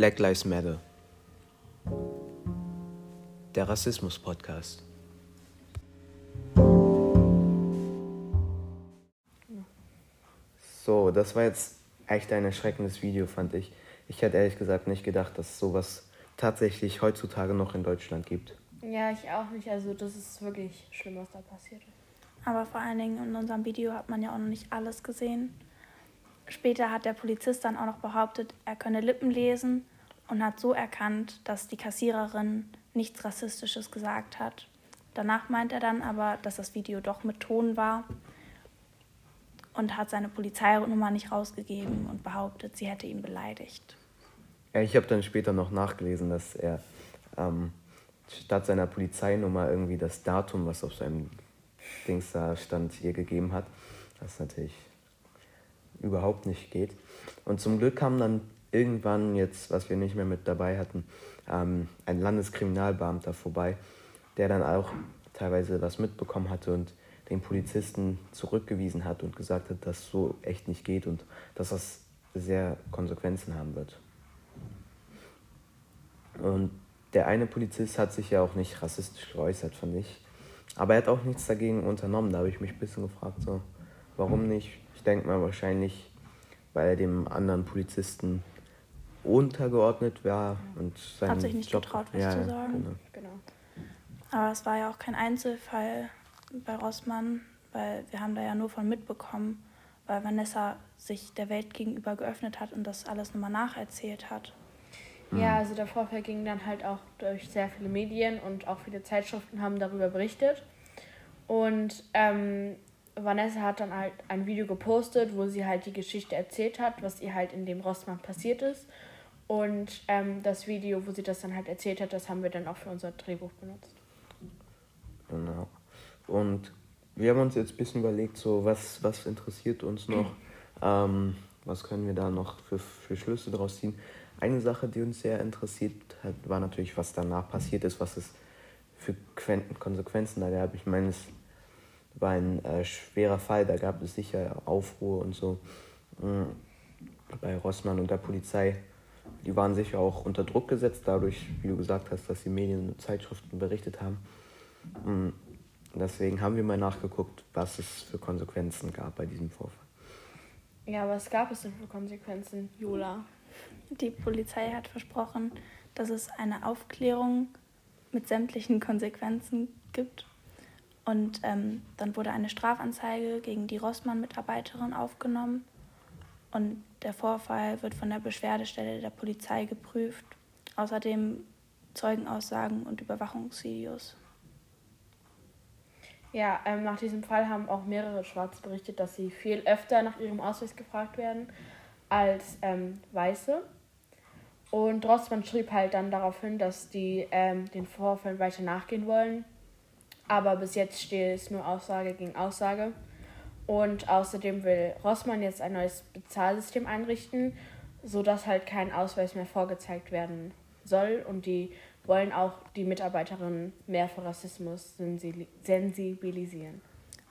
Black Lives Matter. Der Rassismus-Podcast. So, das war jetzt echt ein erschreckendes Video, fand ich. Ich hätte ehrlich gesagt nicht gedacht, dass es sowas tatsächlich heutzutage noch in Deutschland gibt. Ja, ich auch nicht. Also das ist wirklich schlimm, was da passiert ist. Aber vor allen Dingen in unserem Video hat man ja auch noch nicht alles gesehen. Später hat der Polizist dann auch noch behauptet, er könne Lippen lesen und hat so erkannt, dass die Kassiererin nichts Rassistisches gesagt hat. Danach meint er dann aber, dass das Video doch mit Ton war und hat seine Polizeinummer nicht rausgegeben und behauptet, sie hätte ihn beleidigt. Ich habe dann später noch nachgelesen, dass er ähm, statt seiner Polizeinummer irgendwie das Datum, was auf seinem Dings da stand, ihr gegeben hat. Was natürlich überhaupt nicht geht. Und zum Glück kam dann irgendwann jetzt, was wir nicht mehr mit dabei hatten, ähm, ein Landeskriminalbeamter vorbei, der dann auch teilweise was mitbekommen hatte und den Polizisten zurückgewiesen hat und gesagt hat, dass so echt nicht geht und dass das sehr Konsequenzen haben wird. Und der eine Polizist hat sich ja auch nicht rassistisch geäußert, fand ich. Aber er hat auch nichts dagegen unternommen. Da habe ich mich ein bisschen gefragt, so, warum nicht? Ich denke mal wahrscheinlich, weil er dem anderen Polizisten untergeordnet war und sein Hat sich nicht Job, getraut, was ja, zu sagen. Genau. genau. Aber es war ja auch kein Einzelfall bei Rossmann, weil wir haben da ja nur von mitbekommen, weil Vanessa sich der Welt gegenüber geöffnet hat und das alles nochmal nacherzählt hat. Ja, also der Vorfall ging dann halt auch durch sehr viele Medien und auch viele Zeitschriften haben darüber berichtet. Und ähm, Vanessa hat dann halt ein Video gepostet, wo sie halt die Geschichte erzählt hat, was ihr halt in dem Rossmann passiert ist. Und ähm, das Video, wo sie das dann halt erzählt hat, das haben wir dann auch für unser Drehbuch benutzt. Genau. Und wir haben uns jetzt ein bisschen überlegt, so was, was interessiert uns noch, ähm, was können wir da noch für, für Schlüsse daraus ziehen. Eine Sache, die uns sehr interessiert hat, war natürlich, was danach passiert ist, was es für Konsequenzen da gab. Ich meine, es war ein äh, schwerer Fall, da gab es sicher Aufruhr und so äh, bei Rossmann und der Polizei. Die waren sicher auch unter Druck gesetzt, dadurch, wie du gesagt hast, dass die Medien und Zeitschriften berichtet haben. Mhm. Deswegen haben wir mal nachgeguckt, was es für Konsequenzen gab bei diesem Vorfall. Ja, was gab es denn für Konsequenzen, Jola? Die Polizei hat versprochen, dass es eine Aufklärung mit sämtlichen Konsequenzen gibt. Und ähm, dann wurde eine Strafanzeige gegen die Rossmann-Mitarbeiterin aufgenommen. Und der Vorfall wird von der Beschwerdestelle der Polizei geprüft. Außerdem Zeugenaussagen und Überwachungsvideos. Ja, ähm, nach diesem Fall haben auch mehrere Schwarze berichtet, dass sie viel öfter nach ihrem Ausweis gefragt werden als ähm, Weiße. Und Rossmann schrieb halt dann darauf hin, dass die ähm, den Vorfällen weiter nachgehen wollen. Aber bis jetzt steht es nur Aussage gegen Aussage. Und außerdem will Rossmann jetzt ein neues Bezahlsystem einrichten, sodass halt kein Ausweis mehr vorgezeigt werden soll. Und die wollen auch die Mitarbeiterinnen mehr für Rassismus sensibilisieren.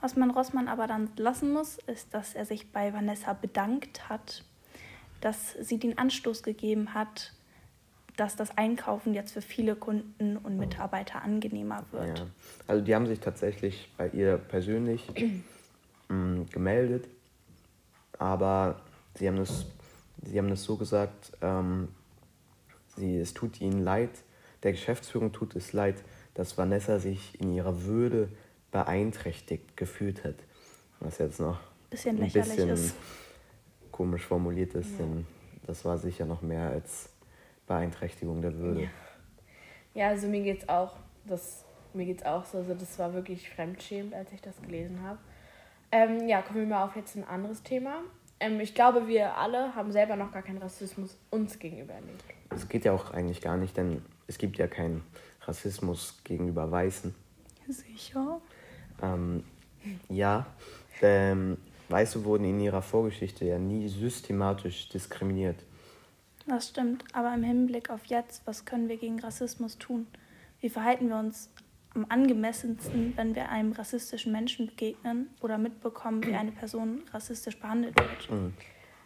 Was man Rossmann aber dann lassen muss, ist, dass er sich bei Vanessa bedankt hat dass sie den Anstoß gegeben hat, dass das Einkaufen jetzt für viele Kunden und Mitarbeiter angenehmer wird. Ja. Also die haben sich tatsächlich bei ihr persönlich ähm, gemeldet, aber sie haben es, sie haben es so gesagt, ähm, sie, es tut ihnen leid, der Geschäftsführung tut es leid, dass Vanessa sich in ihrer Würde beeinträchtigt gefühlt hat. Was jetzt noch bisschen ein bisschen ist komisch formuliert ist, ja. denn das war sicher noch mehr als Beeinträchtigung der Würde. Ja, ja also mir geht's auch, das, mir geht's auch so, also das war wirklich fremdschämend, als ich das gelesen habe. Ähm, ja, kommen wir mal auf jetzt ein anderes Thema. Ähm, ich glaube, wir alle haben selber noch gar keinen Rassismus uns gegenüber erlebt. Das geht ja auch eigentlich gar nicht, denn es gibt ja keinen Rassismus gegenüber Weißen. Sicher. Ähm, ja, ähm, Weiße wurden in ihrer Vorgeschichte ja nie systematisch diskriminiert. Das stimmt, aber im Hinblick auf jetzt, was können wir gegen Rassismus tun? Wie verhalten wir uns am angemessensten, wenn wir einem rassistischen Menschen begegnen oder mitbekommen, wie eine Person rassistisch behandelt wird? Mhm.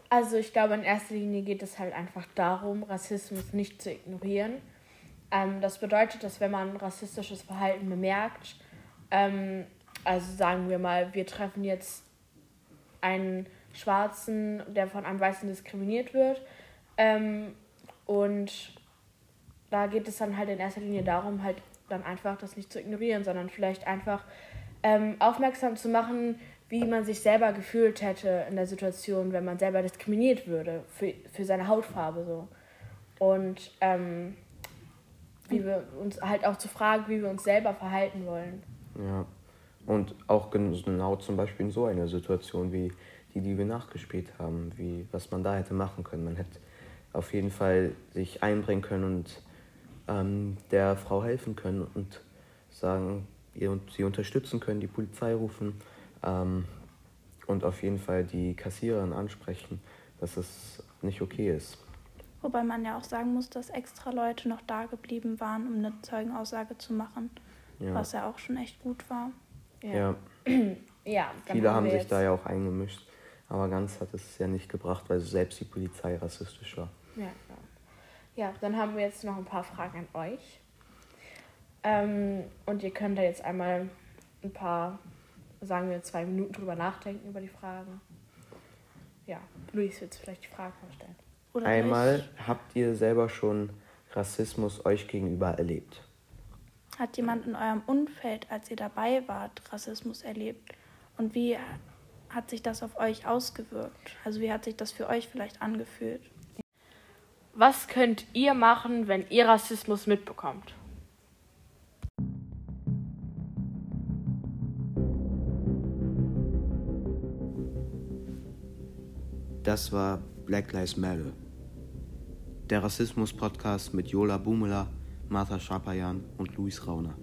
Also ich glaube, in erster Linie geht es halt einfach darum, Rassismus nicht zu ignorieren. Ähm, das bedeutet, dass wenn man rassistisches Verhalten bemerkt, ähm, also sagen wir mal, wir treffen jetzt einen Schwarzen, der von einem Weißen diskriminiert wird, ähm, und da geht es dann halt in erster Linie darum, halt dann einfach das nicht zu ignorieren, sondern vielleicht einfach ähm, aufmerksam zu machen, wie man sich selber gefühlt hätte in der Situation, wenn man selber diskriminiert würde für, für seine Hautfarbe so. Und ähm, wie wir uns halt auch zu fragen, wie wir uns selber verhalten wollen. Ja. Und auch genau zum Beispiel in so einer Situation wie die, die wir nachgespielt haben, wie was man da hätte machen können. Man hätte auf jeden Fall sich einbringen können und ähm, der Frau helfen können und sagen, ihr, sie unterstützen können, die Polizei rufen ähm, und auf jeden Fall die Kassiererin ansprechen, dass es nicht okay ist. Wobei man ja auch sagen muss, dass extra Leute noch da geblieben waren, um eine Zeugenaussage zu machen, ja. was ja auch schon echt gut war. Ja. ja. ja Viele haben, haben sich da ja auch eingemischt, aber ganz hat es ja nicht gebracht, weil selbst die Polizei rassistisch war. Ja, ja, dann haben wir jetzt noch ein paar Fragen an euch. Ähm, und ihr könnt da jetzt einmal ein paar, sagen wir, zwei Minuten drüber nachdenken über die Fragen. Ja, Luis wird vielleicht die Frage vorstellen. Oder einmal, ich? habt ihr selber schon Rassismus euch gegenüber erlebt? Hat jemand in eurem Umfeld, als ihr dabei wart, Rassismus erlebt? Und wie hat sich das auf euch ausgewirkt? Also wie hat sich das für euch vielleicht angefühlt? Was könnt ihr machen, wenn ihr Rassismus mitbekommt? Das war Black Lives Matter. Der Rassismus-Podcast mit Jola Bumela, Martha Schapayan und Luis Rauner.